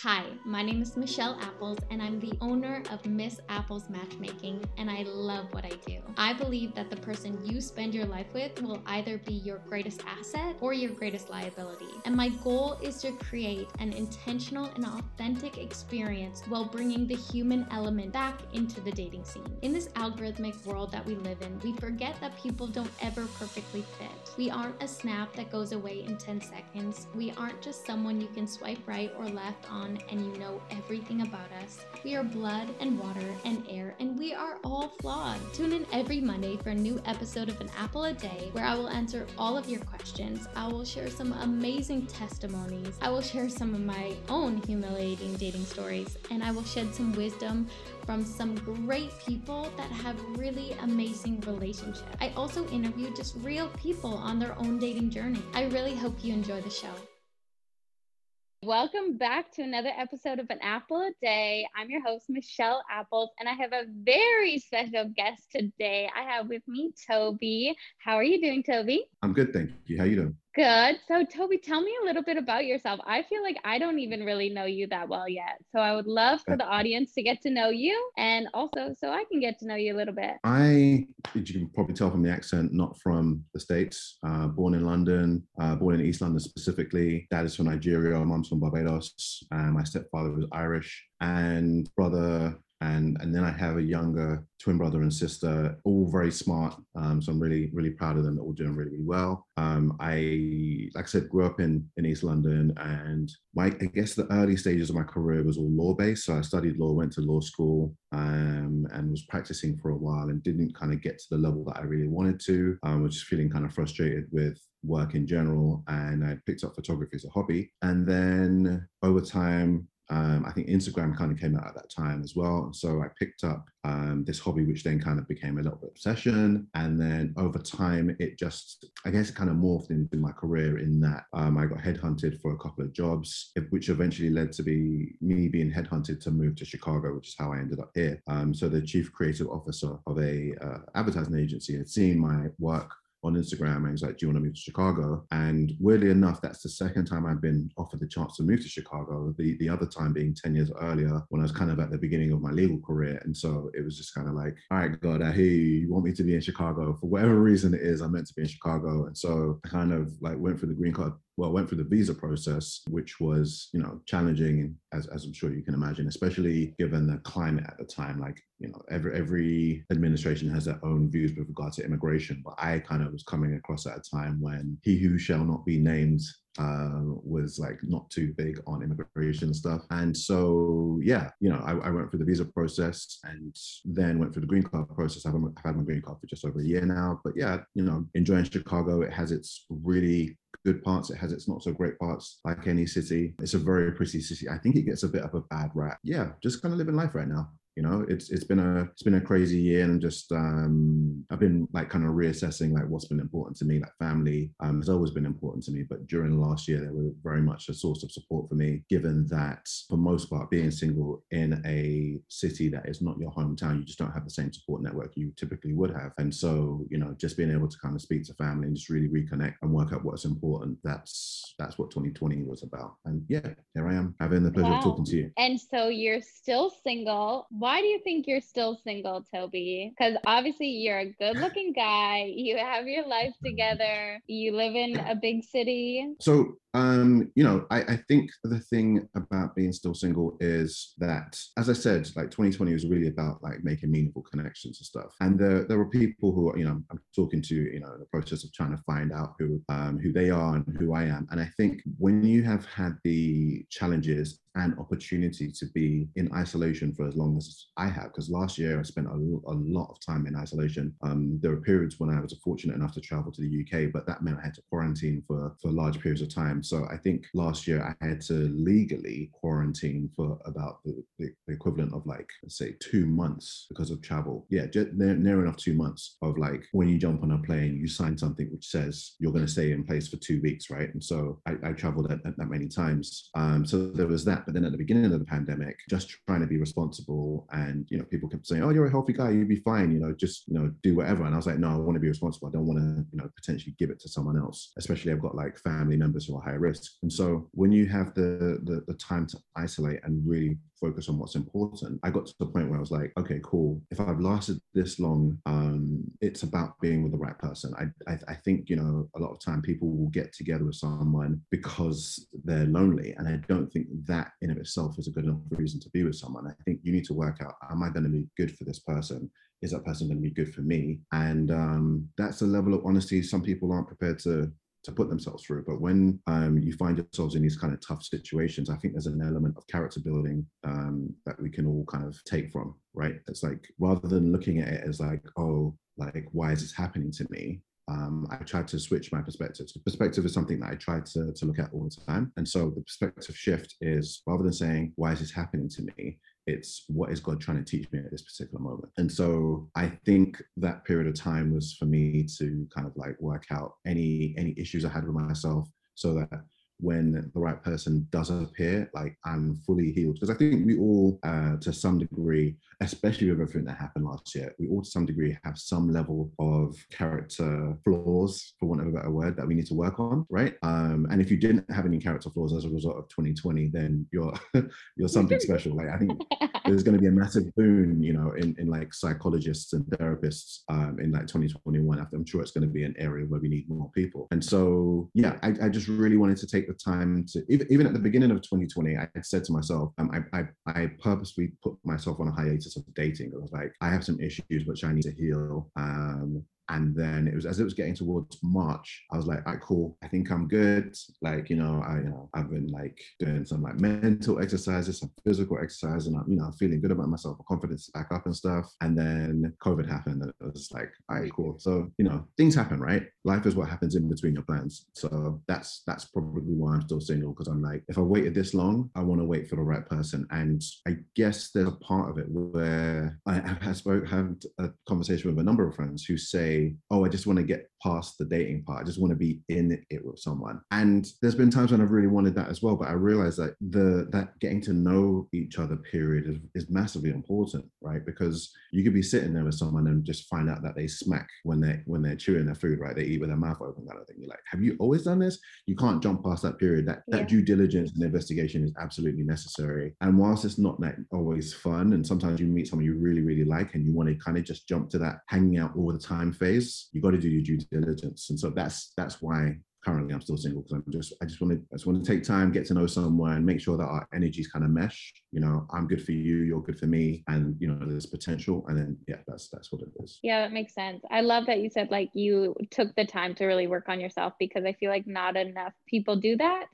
Hi, my name is Michelle Apples, and I'm the owner of Miss Apples Matchmaking, and I love what I do. I believe that the person you spend your life with will either be your greatest asset or your greatest liability. And my goal is to create an intentional and authentic experience while bringing the human element back into the dating scene. In this algorithmic world that we live in, we forget that people don't ever perfectly fit. We aren't a snap that goes away in 10 seconds. We aren't just someone you can swipe right or left on and you know everything about us. We are blood and water and air, and we are all flawed. Tune in every Monday for a new episode of An Apple a Day where I will answer all of your questions. I will share some amazing testimonies. I will share some of my own humiliating dating stories, and I will shed some wisdom from some great people that have really amazing relationships. I also interview just real people on their own dating journey. I really hope you enjoy the show. Welcome back to another episode of An Apple a Day. I'm your host, Michelle Apples, and I have a very special guest today. I have with me Toby. How are you doing, Toby? I'm good, thank you. How are you doing? Good. So, Toby, tell me a little bit about yourself. I feel like I don't even really know you that well yet. So, I would love for the audience to get to know you and also so I can get to know you a little bit. I, you can probably tell from the accent, not from the States, uh, born in London, uh, born in East London specifically. Dad is from Nigeria, mom's from Barbados, and my stepfather was Irish, and brother and and then I have a younger twin brother and sister, all very smart. Um, so I'm really really proud of them. They're all doing really really well. Um, I like I said, grew up in in East London, and my I guess the early stages of my career was all law based. So I studied law, went to law school, um, and was practicing for a while, and didn't kind of get to the level that I really wanted to. Um, was just feeling kind of frustrated with work in general, and I picked up photography as a hobby, and then over time um, I think Instagram kind of came out at that time as well. So I picked up um, this hobby, which then kind of became a little bit obsession. And then over time, it just, I guess, it kind of morphed into my career in that um, I got headhunted for a couple of jobs, which eventually led to be me being headhunted to move to Chicago, which is how I ended up here. Um, so the chief creative officer of a uh, advertising agency had seen my work on Instagram and he's like, Do you want to move to Chicago? And weirdly enough, that's the second time I've been offered the chance to move to Chicago. The the other time being 10 years earlier when I was kind of at the beginning of my legal career. And so it was just kind of like, all right, God, I hear you. You want me to be in Chicago. For whatever reason it is, I'm meant to be in Chicago. And so I kind of like went for the green card well, went through the visa process, which was, you know, challenging, as, as I'm sure you can imagine, especially given the climate at the time. Like, you know, every every administration has their own views with regard to immigration. But I kind of was coming across at a time when he who shall not be named uh, was like not too big on immigration stuff. And so, yeah, you know, I, I, went through the visa process and then went through the green card process. I've, I've had my green card for just over a year now. But yeah, you know, enjoying Chicago. It has its really good parts. It has its not so great parts, like any city. It's a very pretty city. I think it gets a bit of a bad rap. Yeah, just kind of living life right now you know it's it's been a it's been a crazy year and just um i've been like kind of reassessing like what's been important to me like family um has always been important to me but during the last year they were very much a source of support for me given that for most part being single in a city that is not your hometown you just don't have the same support network you typically would have. And so you know just being able to kind of speak to family and just really reconnect and work out what's important that's that's what 2020 was about. And yeah here i am having the pleasure wow. of talking to you. And so you're still single why do you think you're still single, Toby? Because obviously you're a good looking guy. You have your life together. You live in a big city. So um, you know, I, I, think the thing about being still single is that, as I said, like 2020 was really about like making meaningful connections and stuff. And there, there were people who, you know, I'm talking to, you know, in the process of trying to find out who, um, who they are and who I am. And I think when you have had the challenges and opportunity to be in isolation for as long as I have, because last year I spent a, lot of time in isolation. Um, there were periods when I was fortunate enough to travel to the UK, but that meant I had to quarantine for, for large periods of time. So I think last year I had to legally quarantine for about the, the, equivalent of like, say, two months because of travel. Yeah, just near, near enough two months of like when you jump on a plane, you sign something which says you're going to stay in place for two weeks, right? And so I, I traveled that, that, many times. Um, so there was that. But then at the beginning of the pandemic, just trying to be responsible and, you know, people kept saying, oh, you're a healthy guy, you'll be fine, you know, just, you know, do whatever. And I was like, no, I want to be responsible. I don't want to, you know, potentially give it to someone else, especially I've got like family members who are high risk. And so when you have the, the, the time to isolate and really focus on what's important, I got to the point where I was like, okay, cool. If I've lasted this long, um, it's about being with the right person. I, I, I think you know a lot of time people will get together with someone because they're lonely, and I don't think that in of itself is a good enough reason to be with someone. I think you need to work out: Am I going to be good for this person? Is that person going to be good for me? And um, that's a level of honesty some people aren't prepared to to put themselves through. But when um, you find yourselves in these kind of tough situations, I think there's an element of character building um, that we can all kind of take from, right? It's like rather than looking at it as like, oh, like why is this happening to me? Um, I tried to switch my perspective. So perspective is something that I try to, to look at all the time. And so the perspective shift is rather than saying, why is this happening to me? It's what is God trying to teach me at this particular moment? And so I think that period of time was for me to kind of like work out any any issues I had with myself so that when the right person does appear, like I'm fully healed. Because I think we all, uh, to some degree, especially with everything that happened last year, we all to some degree have some level of character flaws, for want of a better word, that we need to work on, right? Um, and if you didn't have any character flaws as a result of 2020, then you're you're something special. Like I think there's going to be a massive boon, you know, in, in like psychologists and therapists um, in like 2021. I'm sure it's going to be an area where we need more people. And so, yeah, I, I just really wanted to take take the time to even, even at the beginning of 2020 i said to myself um, I, I, I purposely put myself on a hiatus of dating i was like i have some issues which i need to heal um, and then it was as it was getting towards March, I was like, all right, cool. I think I'm good. Like, you know, I, you know, I've been like doing some like mental exercises, some physical exercise, and I'm, you know, feeling good about myself, my confidence back up and stuff. And then COVID happened, and it was like, all right, cool. So, you know, things happen, right? Life is what happens in between your plans. So that's that's probably why I'm still single because I'm like, if I waited this long, I want to wait for the right person. And I guess there's a part of it where I have spoke had a conversation with a number of friends who say oh, I just want to get past the dating part. I just want to be in it with someone. And there's been times when I've really wanted that as well. But I realized that the that getting to know each other period is, is massively important, right? Because you could be sitting there with someone and just find out that they smack when they when they're chewing their food, right? They eat with their mouth open, kind of thing. You're like, have you always done this? You can't jump past that period. That that yeah. due diligence and investigation is absolutely necessary. And whilst it's not that always fun, and sometimes you meet someone you really, really like and you want to kind of just jump to that hanging out all the time phase phase, you got to do your due diligence. And so that's that's why currently I'm still single because I'm just I just want to I just want to take time, get to know someone, and make sure that our energies kind of mesh. You know, I'm good for you, you're good for me, and you know, there's potential. And then yeah, that's that's what it is. Yeah, that makes sense. I love that you said like you took the time to really work on yourself because I feel like not enough people do that.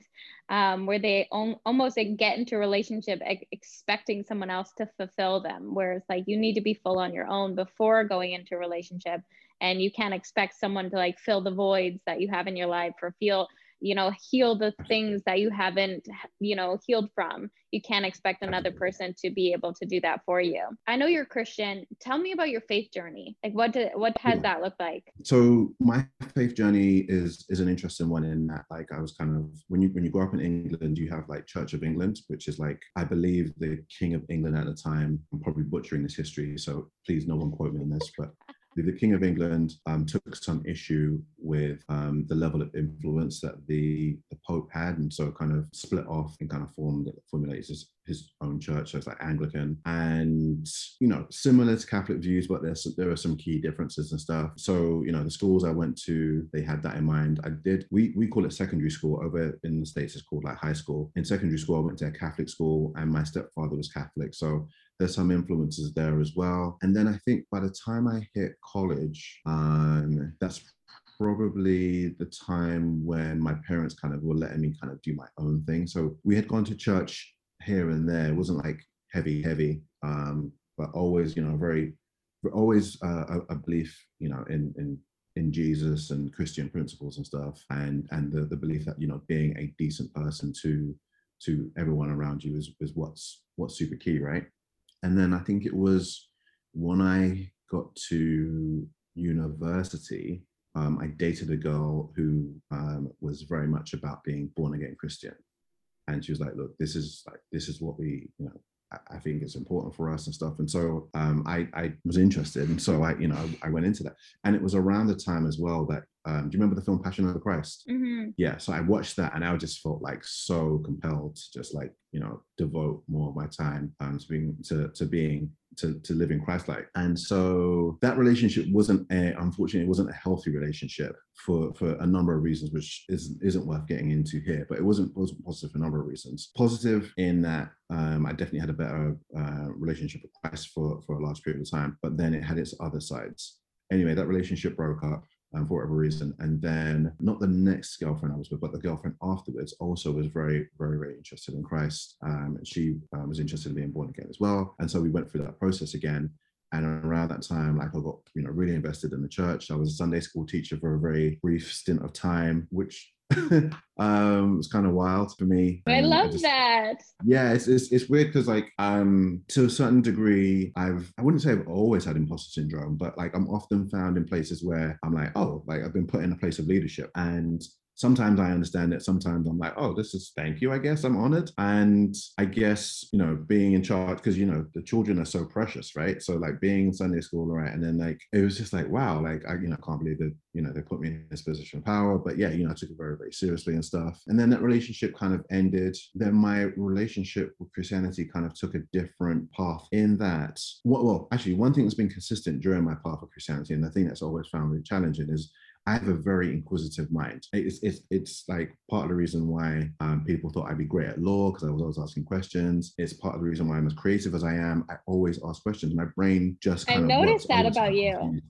Um, where they almost like, get into relationship expecting someone else to fulfill them, whereas like you need to be full on your own before going into a relationship and you can't expect someone to like fill the voids that you have in your life or feel you know heal the things that you haven't you know healed from. You can't expect another person to be able to do that for you. I know you're christian. Tell me about your faith journey. Like what did what has that looked like? So my faith journey is is an interesting one in that like i was kind of when you when you grow up in england you have like church of england which is like i believe the king of england at the time i'm probably butchering this history so please no one quote me on this but the King of England um, took some issue with um, the level of influence that the, the Pope had, and so kind of split off and kind of formed formulated his, his own church. So it's like Anglican, and you know, similar to Catholic views, but there's there are some key differences and stuff. So you know, the schools I went to, they had that in mind. I did. We we call it secondary school over in the states. It's called like high school. In secondary school, I went to a Catholic school, and my stepfather was Catholic, so there's some influences there as well. And then I think by the time I hit college, um, that's probably the time when my parents kind of were letting me kind of do my own thing. So we had gone to church here and there. It wasn't like heavy, heavy, um, but always, you know, very, always uh, a, a, belief, you know, in in in Jesus and Christian principles and stuff, and and the, the belief that you know being a decent person to to everyone around you is is what's what's super key, right? And then I think it was when I got to university, um, I dated a girl who um, was very much about being born again Christian. And she was like, look, this is like, this is what we, you know, I think it's important for us and stuff. And so um, I, I was interested. And so I, you know, I, I went into that. And it was around the time as well that um, do you remember the film Passion of the Christ? Mm-hmm. Yeah, so I watched that and I just felt like so compelled to just like you know devote more of my time um, to being to to being to, to living Christ-like. And so that relationship wasn't a unfortunately it wasn't a healthy relationship for for a number of reasons, which isn't isn't worth getting into here. But it wasn't wasn't positive for a number of reasons. Positive in that um, I definitely had a better uh, relationship with Christ for for a large period of time, but then it had its other sides. Anyway, that relationship broke up um, for whatever reason. And then not the next girlfriend I was with, but the girlfriend afterwards also was very, very, very interested in Christ. Um, she um, was interested in being born again as well. And so we went through that process again. And around that time, like I got, you know, really invested in the church. I was a Sunday school teacher for a very brief stint of time, which um it's kind of wild for me. I love I just, that. Yeah it's it's, it's weird because like um to a certain degree i've i wouldn't say i've always had imposter syndrome but like i'm often found in places where i'm like oh like i've been put in a place of leadership. And sometimes I understand it. Sometimes I'm like, oh, this is thank you. I guess I'm honored. And I guess, you know, being in charge, because, you know, the children are so precious, right? So like being in Sunday school, right? And then like, it was just like, wow, like, I, you know, can't believe that, you know, they put me in this position of power. But yeah, you know, I took it very, very seriously and stuff. And then that relationship kind of ended. Then my relationship with Christianity kind of took a different path in that, well, well actually, one thing that's been consistent during my path of Christianity, and the thing that's always found really challenging is I have a very inquisitive mind. It's, it's, it's like part of the reason why um, people thought I'd be great at law because I was always asking questions. It's part of the reason why I'm as creative as I am. I always ask questions. My brain just kind I noticed that about you.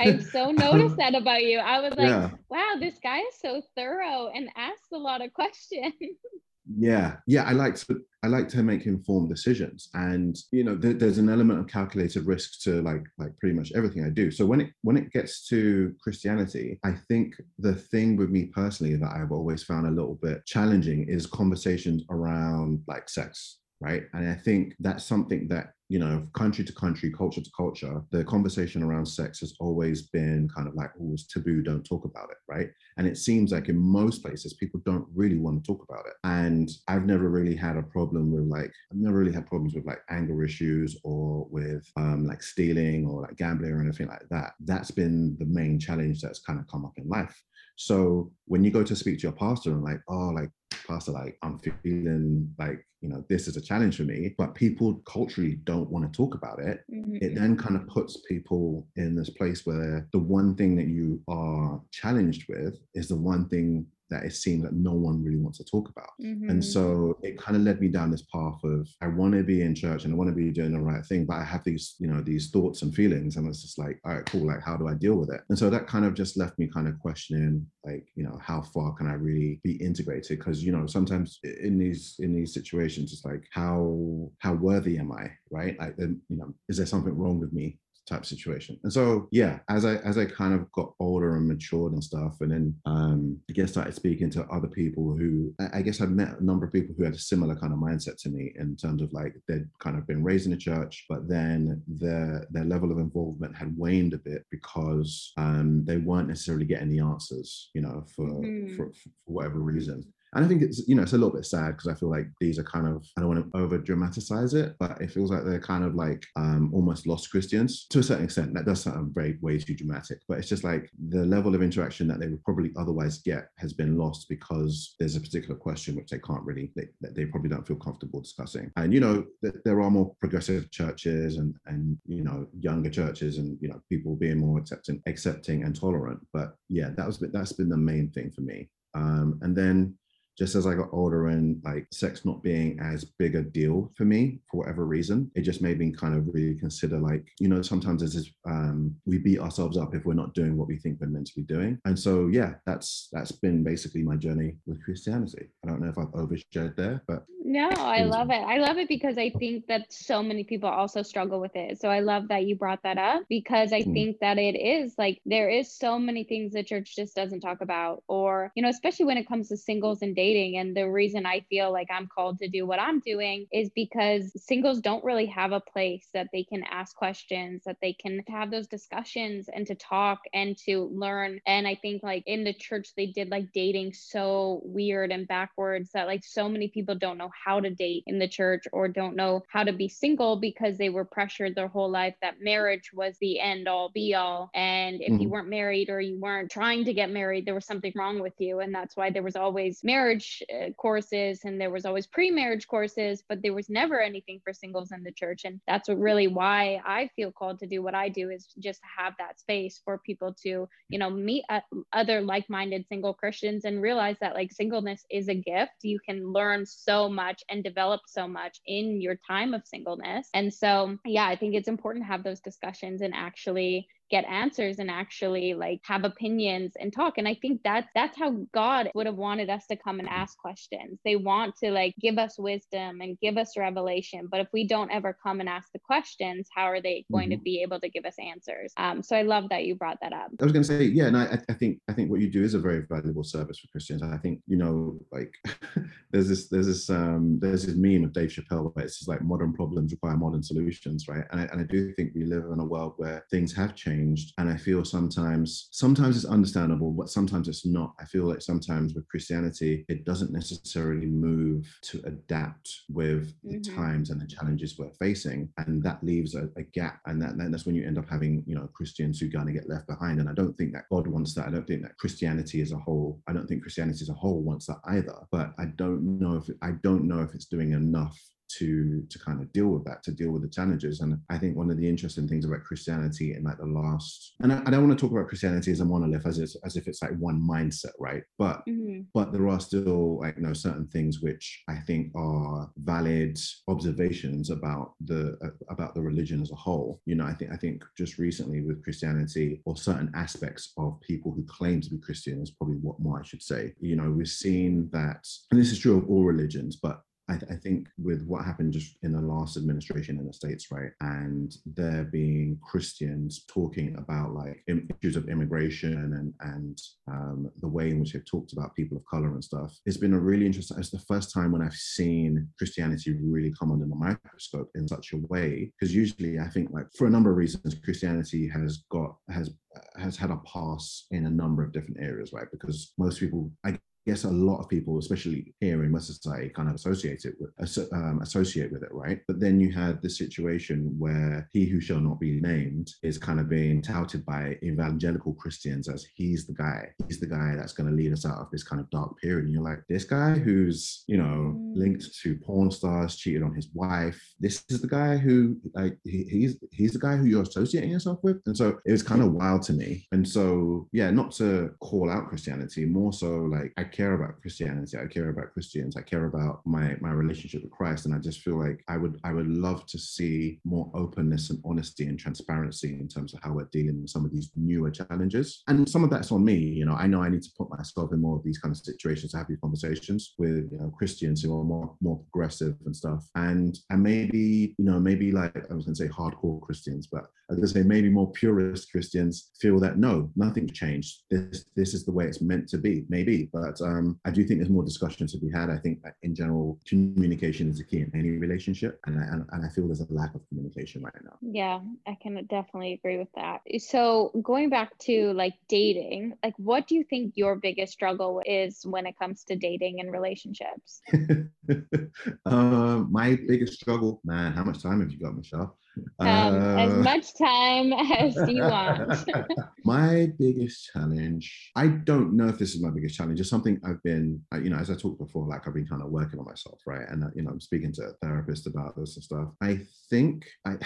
I've so noticed that about you. I was like, yeah. wow, this guy is so thorough and asks a lot of questions. yeah yeah i like to i like to make informed decisions and you know th- there's an element of calculated risk to like like pretty much everything i do. So when it when it gets to christianity i think the thing with me personally that i've always found a little bit challenging is conversations around like sex right? And i think that's something that you know, country to country, culture to culture, the conversation around sex has always been kind of like, oh, it's taboo, don't talk about it, right? And it seems like in most places, people don't really want to talk about it. And I've never really had a problem with like, I've never really had problems with like anger issues or with um, like stealing or like gambling or anything like that. That's been the main challenge that's kind of come up in life. So when you go to speak to your pastor and like, oh, like pastor, like I'm feeling like, you know, this is a challenge for me, but people culturally don't want to talk about it. Mm-hmm. It then kind of puts people in this place where the one thing that you are challenged with is the one thing that it seems that no one really wants to talk about. Mm-hmm. And so it kind of led me down this path of I want to be in church and I want to be doing the right thing, but I have these, you know, these thoughts and feelings. And it's just like, all right, cool. Like, how do I deal with it? And so that kind of just left me kind of questioning, like, you know, how far can I really be integrated? Because, you know, sometimes in these in these situations, it's like, how how worthy am I? Right? Like, then, you know, is there something wrong with me? Type situation. And so yeah, as I as I kind of got older and matured and stuff, and then um, I guess started speaking to other people who I guess I met a number of people who had a similar kind of mindset to me in terms of like they'd kind of been raised in a church, but then their their level of involvement had waned a bit because um, they weren't necessarily getting the answers, you know, for, mm-hmm. for, for whatever reason. And I think it's, you know, it's a little bit sad because I feel like these are kind of, I don't want to over dramatize it, but it feels like they're kind of like um, almost lost Christians to a certain extent. That does sound very way too dramatic, but it's just like the level of interaction that they would probably otherwise get has been lost because there's a particular question which they can't really, they, they probably don't feel comfortable discussing. And, you know, th- there are more progressive churches and, and, you know, younger churches and, you know, people being more accepting, accepting and tolerant. But yeah, that was, that's been the main thing for me. Um, and then just as I got older and like sex not being as big a deal for me for whatever reason, it just made me kind of really consider like, you know, sometimes it's just, um, we beat ourselves up if we're not doing what we think we're meant to be doing. And so, yeah, that's, that's been basically my journey with Christianity. I don't know if I've overshared there, but. No, I love it. I love it because I think that so many people also struggle with it. So I love that you brought that up because I mm. think that it is like there is so many things the church just doesn't talk about, or, you know, especially when it comes to singles and dating. And the reason I feel like I'm called to do what I'm doing is because singles don't really have a place that they can ask questions, that they can have those discussions and to talk and to learn. And I think like in the church, they did like dating so weird and backwards that like so many people don't know how to date in the church or don't know how to be single because they were pressured their whole life that marriage was the end all be all. And if mm-hmm. you weren't married or you weren't trying to get married, there was something wrong with you. And that's why there was always marriage uh, courses and there was always pre marriage courses, but there was never anything for singles in the church. And that's really why I feel called to do what I do is just have that space for people to, you know, meet uh, other like minded single Christians and realize that like singleness is a gift. You can learn so much and develop so much in your time of singleness. And so, yeah, I think it's important to have those discussions and actually get answers and actually like have opinions and talk. And i think that's that's how god would have wanted us to come and ask questions. They want to like give us wisdom and give us revelation. But if we don't ever come and ask the questions how are they going mm-hmm. to be able to give us answers? Um, so i love that you brought that up. I was going to say yeah and I, I think i think what you do is a very valuable service for christians. I think you know like there's this there's this um there's this meme of dave chappelle where it's just like modern problems require modern solutions right? And I, and I do think we live in a world where things have changed changed. And I feel sometimes, sometimes it's understandable, but sometimes it's not. I feel like sometimes with Christianity, it doesn't necessarily move to adapt with the mm-hmm. times and the challenges we're facing. And that leaves a, a gap. And that, that's when you end up having, you know, Christians who kind of get left behind. And I don't think that God wants that. I don't think that Christianity as a whole, I don't think Christianity as a whole wants that either. But I don't know if, I don't know if it's doing enough to to kind of deal with that, to deal with the challenges. And I think one of the interesting things about Christianity in like the last, and I, I don't want to talk about Christianity as a monolith, as it's, as if it's like one mindset, right? But mm-hmm. but there are still like you know certain things which I think are valid observations about the uh, about the religion as a whole. You know, I think I think just recently with Christianity or certain aspects of people who claim to be Christian is probably what more I should say. You know, we've seen that, and this is true of all religions, but I, th- I, think with what happened just in the last administration in the states, right, and there being Christians talking about like issues of immigration and and um, the way in which they've talked about people of color and stuff, it's been a really interesting. It's the first time when I've seen Christianity really come under the microscope in such a way, because usually I think like for a number of reasons, Christianity has got has has had a pass in a number of different areas, right? Because most people, I Yes, a lot of people, especially here in Western society, kind of associate it with um, associate with it, right? But then you had this situation where he who shall not be named is kind of being touted by evangelical Christians as he's the guy, he's the guy that's going to lead us out of this kind of dark period. And you're like, this guy who's you know mm. linked to porn stars, cheated on his wife. This is the guy who like he, he's he's the guy who you're associating yourself with. And so it was kind of wild to me. And so yeah, not to call out Christianity, more so like I care about Christianity. I care about Christians. I care about my my relationship with Christ, and I just feel like I would I would love to see more openness and honesty and transparency in terms of how we're dealing with some of these newer challenges. And some of that's on me. You know, I know I need to put myself in more of these kind of situations to have these conversations with you know Christians who are more more progressive and stuff. And and maybe you know maybe like I was going to say hardcore Christians, but I going to say maybe more purist Christians feel that no, nothing's changed. This this is the way it's meant to be. Maybe, but um, I do think there's more discussion to be had. I think that in general, communication is a key in any relationship, and I, and, and I feel there's a lack of communication right now. Yeah, I can definitely agree with that. So going back to like dating, like what do you think your biggest struggle is when it comes to dating and relationships? uh, my biggest struggle, man. How much time have you got, Michelle? Um, uh, as much time as you want. my biggest challenge, I don't know if this is my biggest challenge. It's something I've been, you know, as I talked before, like I've been kind of working on myself, right? And, uh, you know, I'm speaking to a therapist about this and stuff. I think I.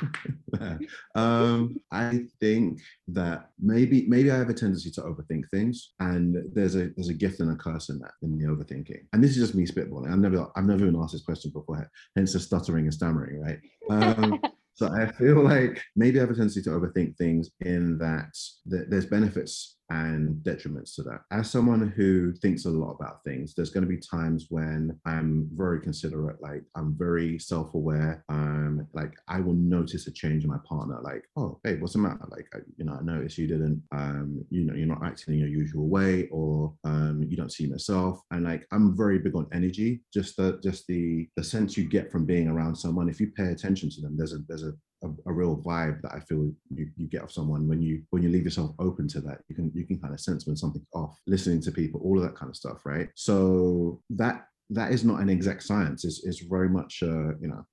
um, I think that maybe maybe I have a tendency to overthink things, and there's a there's a gift and a curse in that in the overthinking. And this is just me spitballing. I've never I've never even asked this question before, hence the stuttering and stammering, right? Um, so I feel like maybe I have a tendency to overthink things in that there's benefits and detriments to that. As someone who thinks a lot about things, there's going to be times when I'm very considerate, like I'm very self-aware. Um, like I will notice a change in my partner, like, oh, hey, what's the matter? Like, I, you know, I noticed you didn't, um, you know, you're not acting in your usual way, or um, you don't see yourself. And like, I'm very big on energy. Just the, just the, the sense you get from being around someone. If you pay attention to them, there's a, there's a a, a, real vibe that I feel you, you get off someone when you when you leave yourself open to that. You can you can kind of sense when something's off. Listening to people, all of that kind of stuff, right? So that that is not an exact science. It's, it's very much, uh, you know,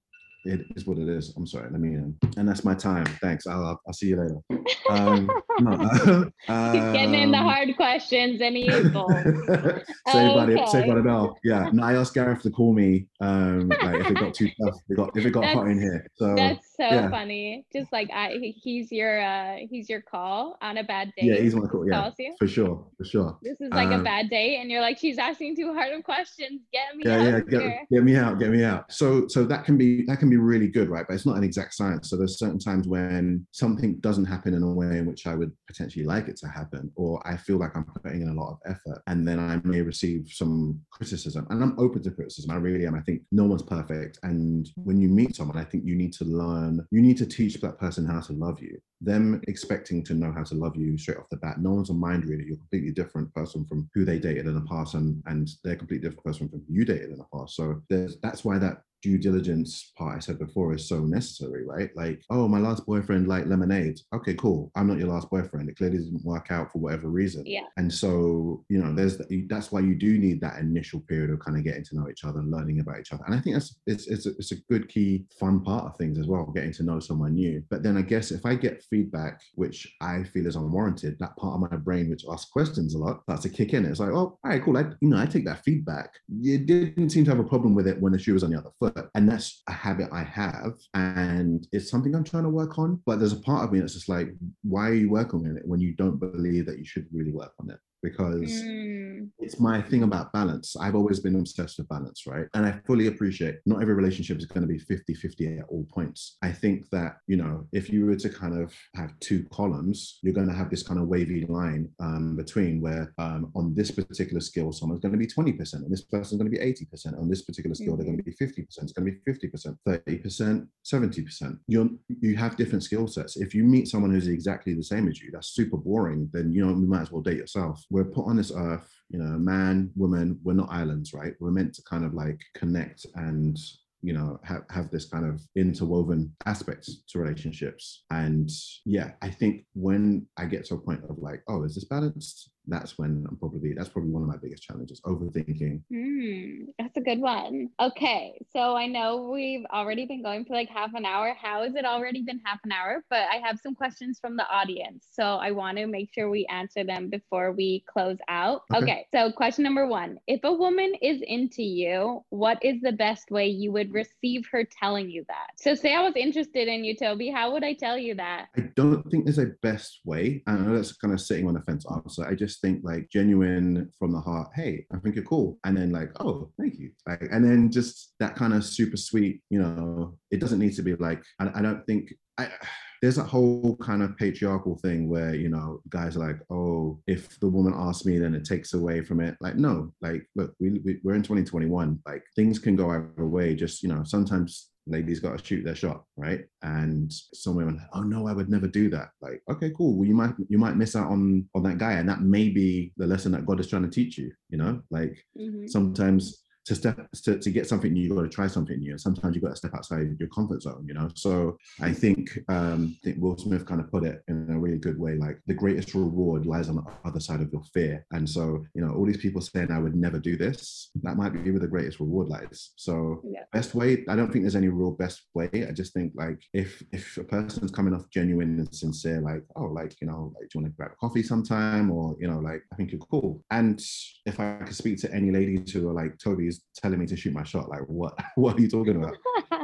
it is what it is. I'm sorry. Let me in. And that's my time. Thanks. I'll, I'll see you later. Um, no, uh, He's getting in the um, hard questions and bold. Say about it. Say about it all. Yeah. No, I asked Gareth to call me. Um, like if it got too tough, if it got if it got that's, hot in here. So that's so yeah. funny. Just like I, he's your uh, he's your call on a bad day. Yeah, he's my call. Yeah, for sure, for sure. This is like um, a bad day, and you're like, she's asking too hard of questions. Get me yeah, out. Yeah, get, get me out. Get me out. So so that can be that can be really good, right? But it's not an exact science. So there's certain times when something doesn't happen in a way in which I would potentially like it to happen, or I feel like I'm putting in a lot of effort, and then I may receive some criticism. And I'm open to criticism. I really am. I think no one's perfect, and when you meet someone, I think you need to learn. You need to teach that person how to love you. Them expecting to know how to love you straight off the bat, no one's a mind reader. You're a completely different person from who they dated in the past, and and they're a completely different person from who you dated in the past. So that's why that due diligence part I said before is so necessary, right? Like, oh, my last boyfriend liked lemonade. Okay, cool. I'm not your last boyfriend. It clearly didn't work out for whatever reason. Yeah. And so, you know, there's that's why you do need that initial period of kind of getting to know each other and learning about each other. And I think that's it's it's a, it's a good key fun part of things as well, getting to know someone new. But then I guess if I get feedback which I feel is unwarranted, that part of my brain which asks questions a lot starts to kick in. It's like, oh, all right, cool. I you know I take that feedback. You didn't seem to have a problem with it when the shoe was on the other foot and that's a habit I have, and it's something I'm trying to work on. But there's a part of me that's just like, why are you working on it when you don't believe that you should really work on it? Because mm. it's my thing about balance. I've always been obsessed with balance, right? And I fully appreciate not every relationship is going to be 50 50 at all points. I think that, you know, if you were to kind of have two columns, you're going to have this kind of wavy line um, between where um, on this particular skill, someone's going to be 20%, and this person's going to be 80%. On this particular skill, mm-hmm. they're going to be 50%, it's going to be 50%, 30%, 70%. You're, you have different skill sets. If you meet someone who's exactly the same as you, that's super boring, then, you know, you might as well date yourself we're put on this earth, you know, man, woman, we're not islands, right? We're meant to kind of like connect and you know have, have this kind of interwoven aspects to relationships and yeah i think when i get to a point of like oh is this balanced that's when I'm probably that's probably one of my biggest challenges overthinking. Mm, that's a good one. Okay so i know we've already been going for like half an hour. How has it already been half an hour? But i have some questions from the audience so i want to make sure we answer them before we close out. Okay. okay so question number one if a woman is into you what is the best way you would receive her telling you that? So say i was interested in you toby how would i tell you that? I don't think there's a best way i know that's kind of sitting on the fence answer. I just just think like genuine from the heart, hey, I think you're cool. And then like, oh, thank you. Like, and then just that kind of super sweet, you know, it doesn't need to be like, I, I don't think I there's a whole kind of patriarchal thing where you know guys are like oh if the woman asks me then it takes away from it like no like look we, we, we're in 2021 like things can go either way just you know sometimes ladies got to shoot their shot, right? And some women, oh no, I would never do that. Like, okay, cool. Well, you might you might miss out on on that guy, and that may be the lesson that God is trying to teach you. You know, like mm-hmm. sometimes to step to, to get something new, you've got to try something new. And sometimes you've got to step outside your comfort zone, you know. So I think um, I think Will Smith kind of put it in a really good way. Like the greatest reward lies on the other side of your fear. And so, you know, all these people saying I would never do this, that might be where the greatest reward lies. So yeah. best way, I don't think there's any real best way. I just think like if if a person's coming off genuine and sincere, like, oh, like, you know, like do you want to grab a coffee sometime? Or, you know, like I think you're cool. And if I could speak to any ladies who are like Toby's telling me to shoot my shot. Like, what? What are you talking about?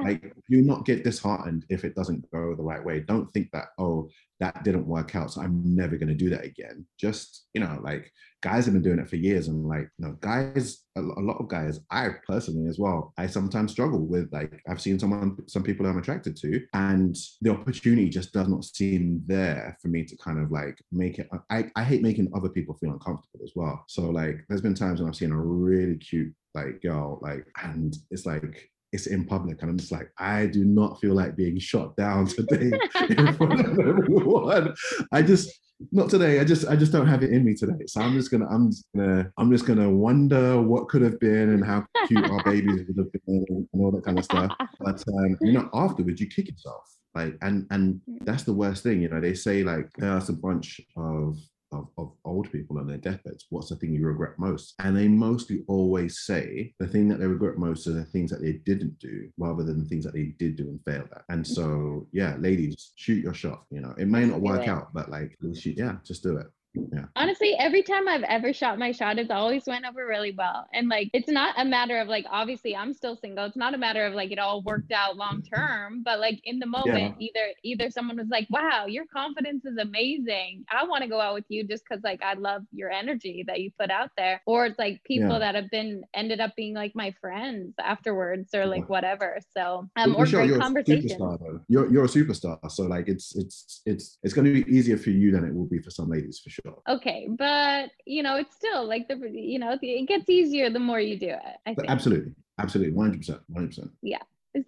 like, do not get disheartened if it doesn't go the right way. Don't think that, oh, that didn't work out, so I'm never going to do that again. Just, you know, like guys have been doing it for years, and like, you know, guys, a, lot of guys, I personally as well, I sometimes struggle with like, I've seen someone, some people I'm attracted to, and the opportunity just does not seem there for me to kind of like make it. I, I hate making other people feel uncomfortable as well. So like, there's been times when I've seen a really cute like girl, like, and it's like it's in public, and I'm just like, I do not feel like being shot down today in front of everyone. I just not today. I just I just don't have it in me today. So I'm just gonna I'm just gonna I'm just gonna wonder what could have been and how cute our babies would have been and all that kind of stuff. But um, you know, afterwards you kick yourself. Like and and that's the worst thing, you know. They say like there are a bunch of of, of old people on their deathbeds, what's the thing you regret most? And they mostly always say the thing that they regret most are the things that they didn't do rather than the things that they did do and failed at. And so, yeah, ladies, shoot your shot. You know, it may not work out, but like, yeah, just do it yeah. Honestly, every time I've ever shot my shot, it's always went over really well. And like, it's not a matter of like, obviously, I'm still single. It's not a matter of like it all worked out long term, but like in the moment, yeah. either either someone was like, "Wow, your confidence is amazing. I want to go out with you just because like I love your energy that you put out there," or it's like people yeah. that have been ended up being like my friends afterwards or like whatever. So um, or great conversation. You're you're a superstar, so like it's it's it's it's going to be easier for you than it will be for some ladies for sure sure. Okay, but you know, it's still like the you know, it gets easier the more you do it. I think. Absolutely, absolutely, one hundred percent, one hundred percent. Yeah.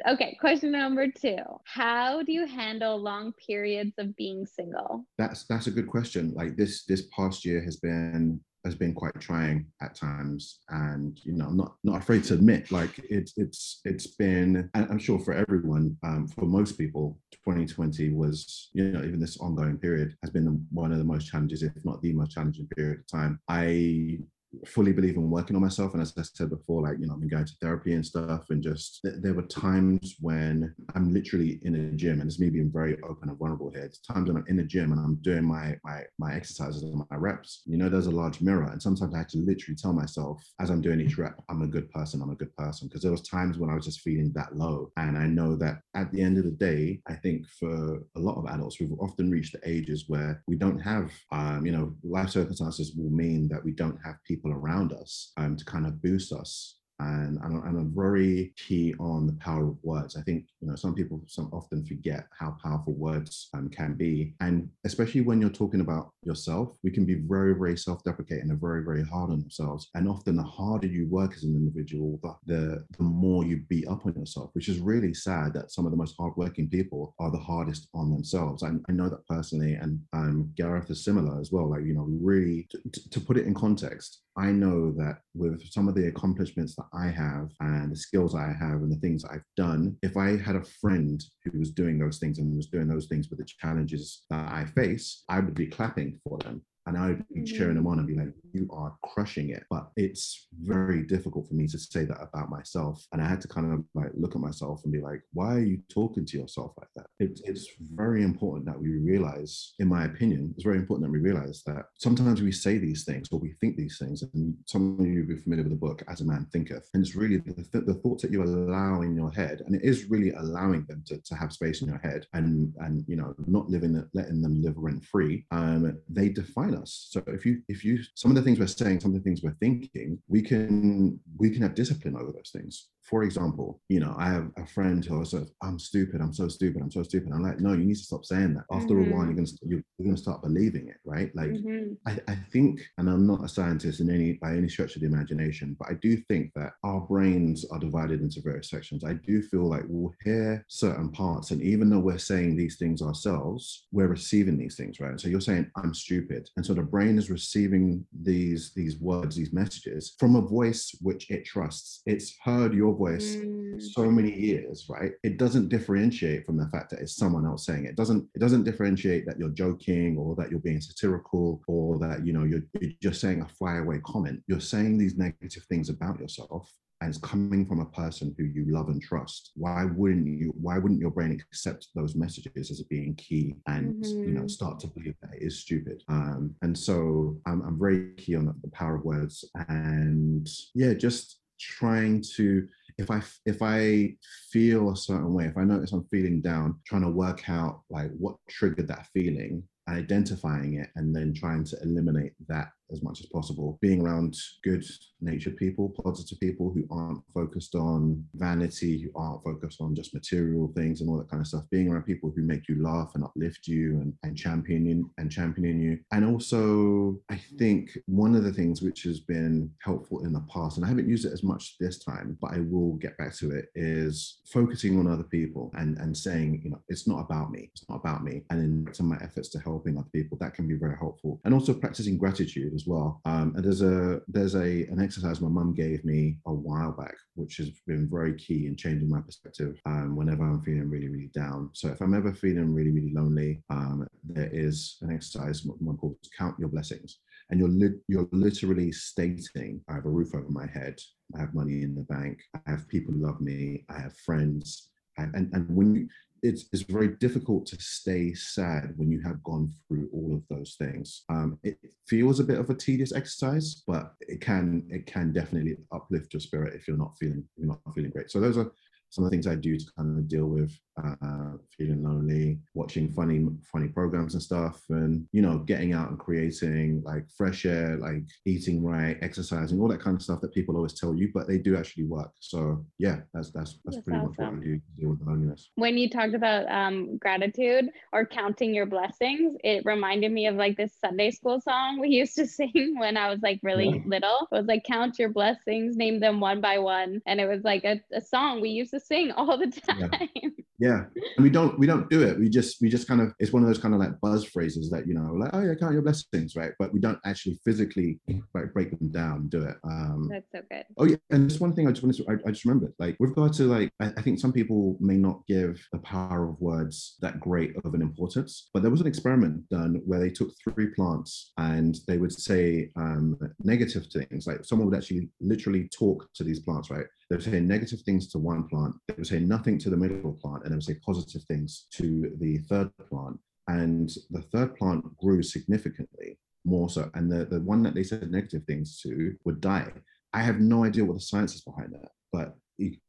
Okay, question number two. How do you handle long periods of being single? That's that's a good question. Like this this past year has been has been quite trying at times. And you know I'm not not afraid to admit like it's it's it's been i'm sure for everyone um, for most people 2020 was you know even this ongoing period has been one of the most challenges if not the most challenging period of time. I fully believe in working on myself. And as I said before, like, you know, I've been going to therapy and stuff. And just th- there were times when I'm literally in a gym, and it's me being very open and vulnerable here. It's times when I'm in the gym and I'm doing my my my exercises and my reps. You know, there's a large mirror. And sometimes I had to literally tell myself as I'm doing each rep, I'm a good person, I'm a good person. Because there was times when I was just feeling that low. And I know that at the end of the day, I think for a lot of adults, we've often reached the ages where we don't have um, you know, life circumstances will mean that we don't have people people around us um, to kind of boost us and I'm, very key on the power of words. I think you know some people some often forget how powerful words um, can be, and especially when you're talking about yourself, we can be very very self-deprecating and very very hard on ourselves. And often the harder you work as an individual, the the, the more you beat up on yourself, which is really sad that some of the most hardworking people are the hardest on themselves. I, I know that personally, and um, Gareth is similar as well. Like you know, really to, to put it in context, I know that with some of the accomplishments that I have and the skills I have and the things I've done, if I had a friend who was doing those things and was doing those things with the challenges that I face, I would be clapping for them and I would be cheering them mm. on and be like, you are crushing it. But it's very difficult for me to say that about myself. And I had to kind of like look at myself and be like, why are you talking to yourself like that? It, it's very important that we realize, in my opinion, it's very important that we realize that sometimes we say these things or we think these things. And some of you will be familiar with the book, As a Man Thinketh. And it's really the, th- the thoughts that you allow in your head. And it is really allowing them to, to have space in your head and, and, you know, not living, letting them live rent free. Um, they define us. So if you, if you, some of the things we're saying, some of the things we're thinking, we can we can have discipline over those things for example, you know, I have a friend who says, "I'm stupid. I'm so stupid. I'm so stupid." I'm like, no, you need to stop saying that. After mm-hmm. a while, you're gonna you're, you're, gonna start believing it, right? Like, mm-hmm. I, I think, and I'm not a scientist in any by any stretch of the imagination, but I do think that our brains are divided into various sections. I do feel like we'll hear certain parts, and even though we're saying these things ourselves, we're receiving these things, right? So you're saying, "I'm stupid," and so the brain is receiving these these words, these messages from a voice which it trusts. It's heard your voice mm. so many years, right? It doesn't differentiate from the fact that it's someone else saying it. it. doesn't it doesn't differentiate that you're joking or that you're being satirical or that you know you're, you're just saying a flyaway comment. You're saying these negative things about yourself and it's coming from a person who you love and trust why wouldn't you why wouldn't your brain accept those messages as being key and mm-hmm. you know mm-hmm. start to believe that it is stupid um, and so I'm, I'm very key on the power of words and yeah just trying to if i if i feel a certain way if i notice i'm feeling down trying to work out like what triggered that feeling identifying it and then trying to eliminate that as much as possible. Being around good natured people, positive people who aren't focused on vanity, who aren't focused on just material things and all that kind of stuff. Being around people who make you laugh and uplift you and, and champion and championing you. And also, I think one of the things which has been helpful in the past, and I haven't used it as much this time, but I will get back to it, is focusing on other people and, and saying, you know, it's not about me. It's not about me. And in some of my efforts to helping other people, that can be very helpful. And also practicing gratitude as as well. Um, and there's a there's a an exercise my mum gave me a while back, which has been very key in changing my perspective um, whenever I'm feeling really really down. So if I'm ever feeling really really lonely, um, there is an exercise my calls count your blessings. And you're li- you're literally stating i have a roof over my head. I have money in the bank. I have people who love me. I have friends. And and, and when you it's, it's very difficult to stay sad when you have gone through all of those things. Um, it feels a bit of a tedious exercise, but it can it can definitely uplift your spirit if you're not feeling you're not feeling great. So those are some of the things I do to kind of deal with uh, feeling lonely, watching funny funny programs and stuff, and you know, getting out and creating like fresh air, like eating right, exercising, all that kind of stuff that people always tell you, but they do actually work. So yeah, that's that's that's, that's pretty awesome. much what I do to deal with loneliness. When you talked about um, gratitude or counting your blessings, it reminded me of like this Sunday school song we used to sing when I was like really yeah. little. It was like count your blessings, name them one by one, and it was like a, a song we used to sing all the time. Yeah. Yeah. And we don't we don't do it. We just we just kind of it's one of those kind of like buzz phrases that you know like oh yeah count your blessings right, but we don't actually physically like break them down do it. Um, That's so good. Oh yeah, and just one thing I just wanted to I, I just remembered like with regard to like I, I think some people may not give the power of words that great of an importance, but there was an experiment done where they took three plants and they would say um, negative things like someone would actually literally talk to these plants right they would say negative things to one plant, they would say nothing to the middle plant, and they would say positive things to the third plant. And the third plant grew significantly more so. And the, the one that they said negative things to would die. I have no idea what the science is behind that, but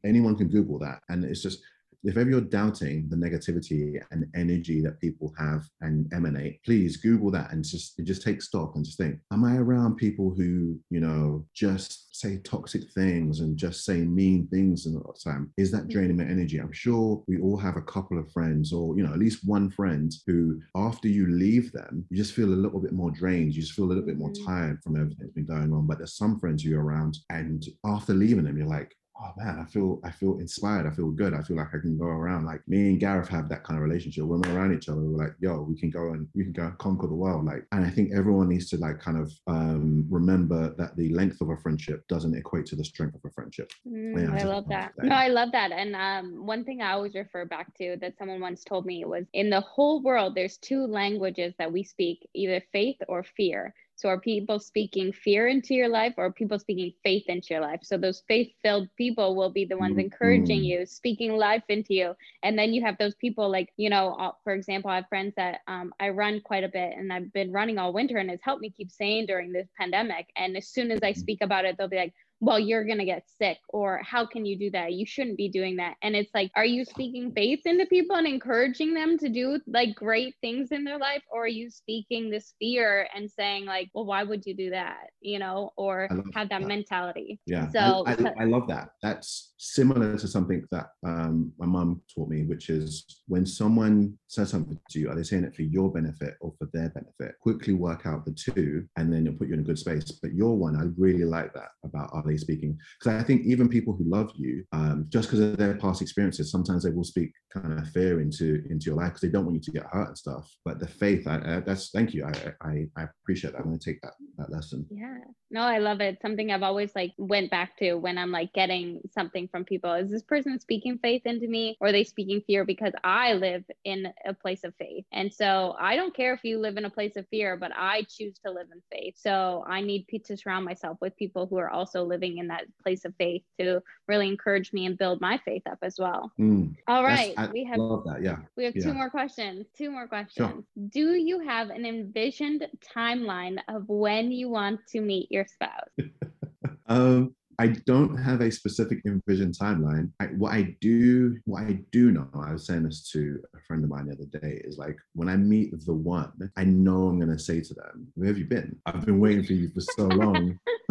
anyone can Google that. And it's just if ever you're doubting the negativity and energy that people have and emanate, please Google that and just just take stock and just think, am I around people who, you know, just say toxic things and just say mean things and all the time? Is that draining my energy? I'm sure we all have a couple of friends or, you know, at least one friend who after you leave them, you just feel a little bit more drained. You just feel a little bit more mm. tired from everything that's been going on. But there's some friends who you're around and after leaving them, you're like, oh man, I feel I feel inspired. I feel good. I feel like I can go around. Like me and Gareth have that kind of relationship. When we're around each other, we're like, yo, we can go and we can go conquer the world. Like, and I think everyone needs to like kind of um, remember that the length of a friendship doesn't equate to the strength of a friendship. Mm, yeah, I love that. No, I love that. And um, one thing I always refer back to that someone once told me was in the whole world, there's two languages that we speak, either faith or fear. So are people speaking fear into your life or people speaking faith into your life? So those faith-filled people will be the ones encouraging mm-hmm. you, speaking life into you. And then you have those people like, you know, uh, for example, I have friends that um, I run quite a bit and I've been running all winter and it's helped me keep sane during this pandemic. And as soon as I mm-hmm. speak about it, they'll be like, well, you're going to get sick, or how can you do that? You shouldn't be doing that. And it's like, are you speaking faith into people and encouraging them to do like great things in their life? Or are you speaking this fear and saying, like, well, why would you do that? You know, or have that, that, mentality. Yeah. So I, I, I, love that. That's similar to something that um, my mom taught me, which is when someone says something to you, are they saying it for your benefit or for their benefit? Quickly work out the two and then it'll put you in a good space. But your one, I really like that about are they speaking? Because I think even people who love you, um, just because of their past experiences, sometimes they will speak kind of fear into into your life because they don't want you to get hurt and stuff. But the faith, I, I, that's thank you. I, I I appreciate that. I'm going to take that that lesson. Yeah. No, I love it. Something I've always like went back to when I'm like getting something from people. Is this person speaking faith into me or are they speaking fear because I live in a place of faith? And so I don't care if you live in a place of fear, but I choose to live in faith. So I need to surround myself with people who are also living in that place of faith to really encourage me and build my faith up as well. Mm, All right. we have that. Yeah. We have yeah. two more questions. Two more questions. Sure. Do you have an envisioned timeline of when you want to meet your spouse? um I don't have a specific envisioned timeline. I, what I do, what I do know, I was saying this to a friend of mine the other day, is like when I meet the one, I know I'm gonna say to them, "Where have you been? I've been waiting for you for so long.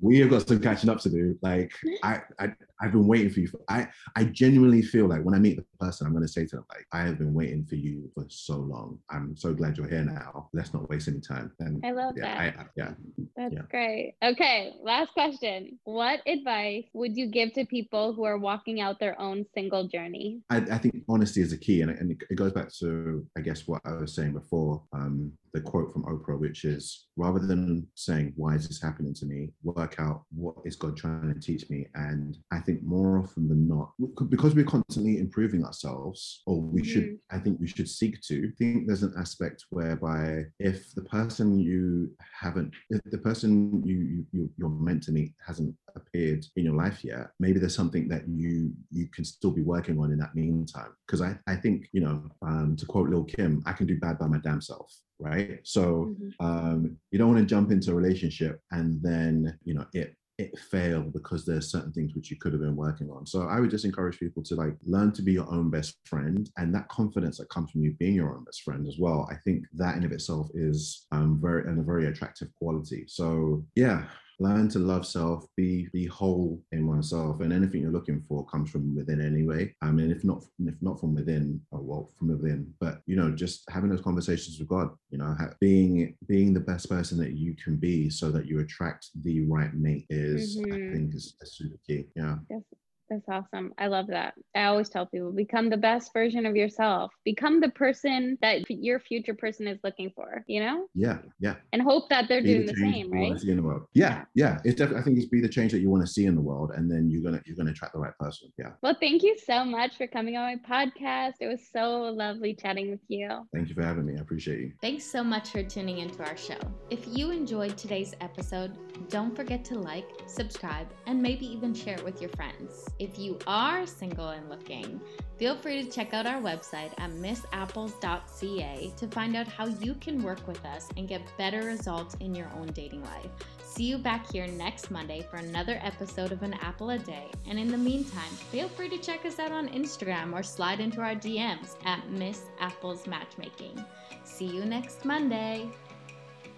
we have got some catching up to do. Like I, I, I've been waiting for you. For, I I genuinely feel like when I meet the person, I'm going to say to them like, I have been waiting for you for so long. I'm so glad you're here now. Let's not waste any time. And I love yeah, that. I, I, yeah. That's Yeah. great. Okay, last question. What advice would you give to people who are walking out their own single journey? I, I think honesty is a key, and, and it goes back to I guess what I was saying before. Um, the quote from Oprah, which is rather than saying why is this happening to me, work out what is God trying to teach me. And I think more often than not, because we're constantly improving ourselves, or we should, I think we should seek to. I think there's an aspect whereby if the person you haven't, if the person you, you you're meant to meet hasn't appeared in your life yet, maybe there's something that you you can still be working on in that meantime. Because I, I think, you know, um, to quote Lil Kim, I can do bad by my damn self. Right. So Mhm. um, you don't want to jump into a relationship and then, you know, it it fail because there's certain things which you could have been working on. So I would just encourage people to like learn to be your own best friend and that confidence that comes from you being your own best friend as well. I think that in of itself is um very and a very attractive quality. So yeah, learn to love self, be be whole in oneself, and anything you're looking for comes from within anyway. I mean, if not if not from within, oh, well, from within. But you know, just having those conversations with God, you know, being being the best person that you can be, so that you attract the right mate is, I Mhm. think, is, is super key. Yeah. That's awesome. I love that. I always tell people become the best version of yourself. Become the person that your future person is looking for, you know? Yeah, yeah. And hope that they're Be doing the change same, right? see in the world. Yeah, yeah. It's definitely. I think it's be the change that you want to see in the world, and then you're gonna you're gonna attract the right person. Yeah. Well, thank you so much for coming on my podcast. It was so lovely chatting with you. Thank you for having me. I appreciate you. Thanks so much for tuning into our show. If you enjoyed today's episode, don't forget to like, subscribe, and maybe even share it with your friends. If you are single and looking, feel free to check out our website at missapples.ca to find out how you can work with us and get better results in your own dating life. See you back here next Monday for another episode of An Apple a Day. And in the meantime, feel free to check us out on Instagram or slide into our DMs at Miss Apples Matchmaking. See you next Monday.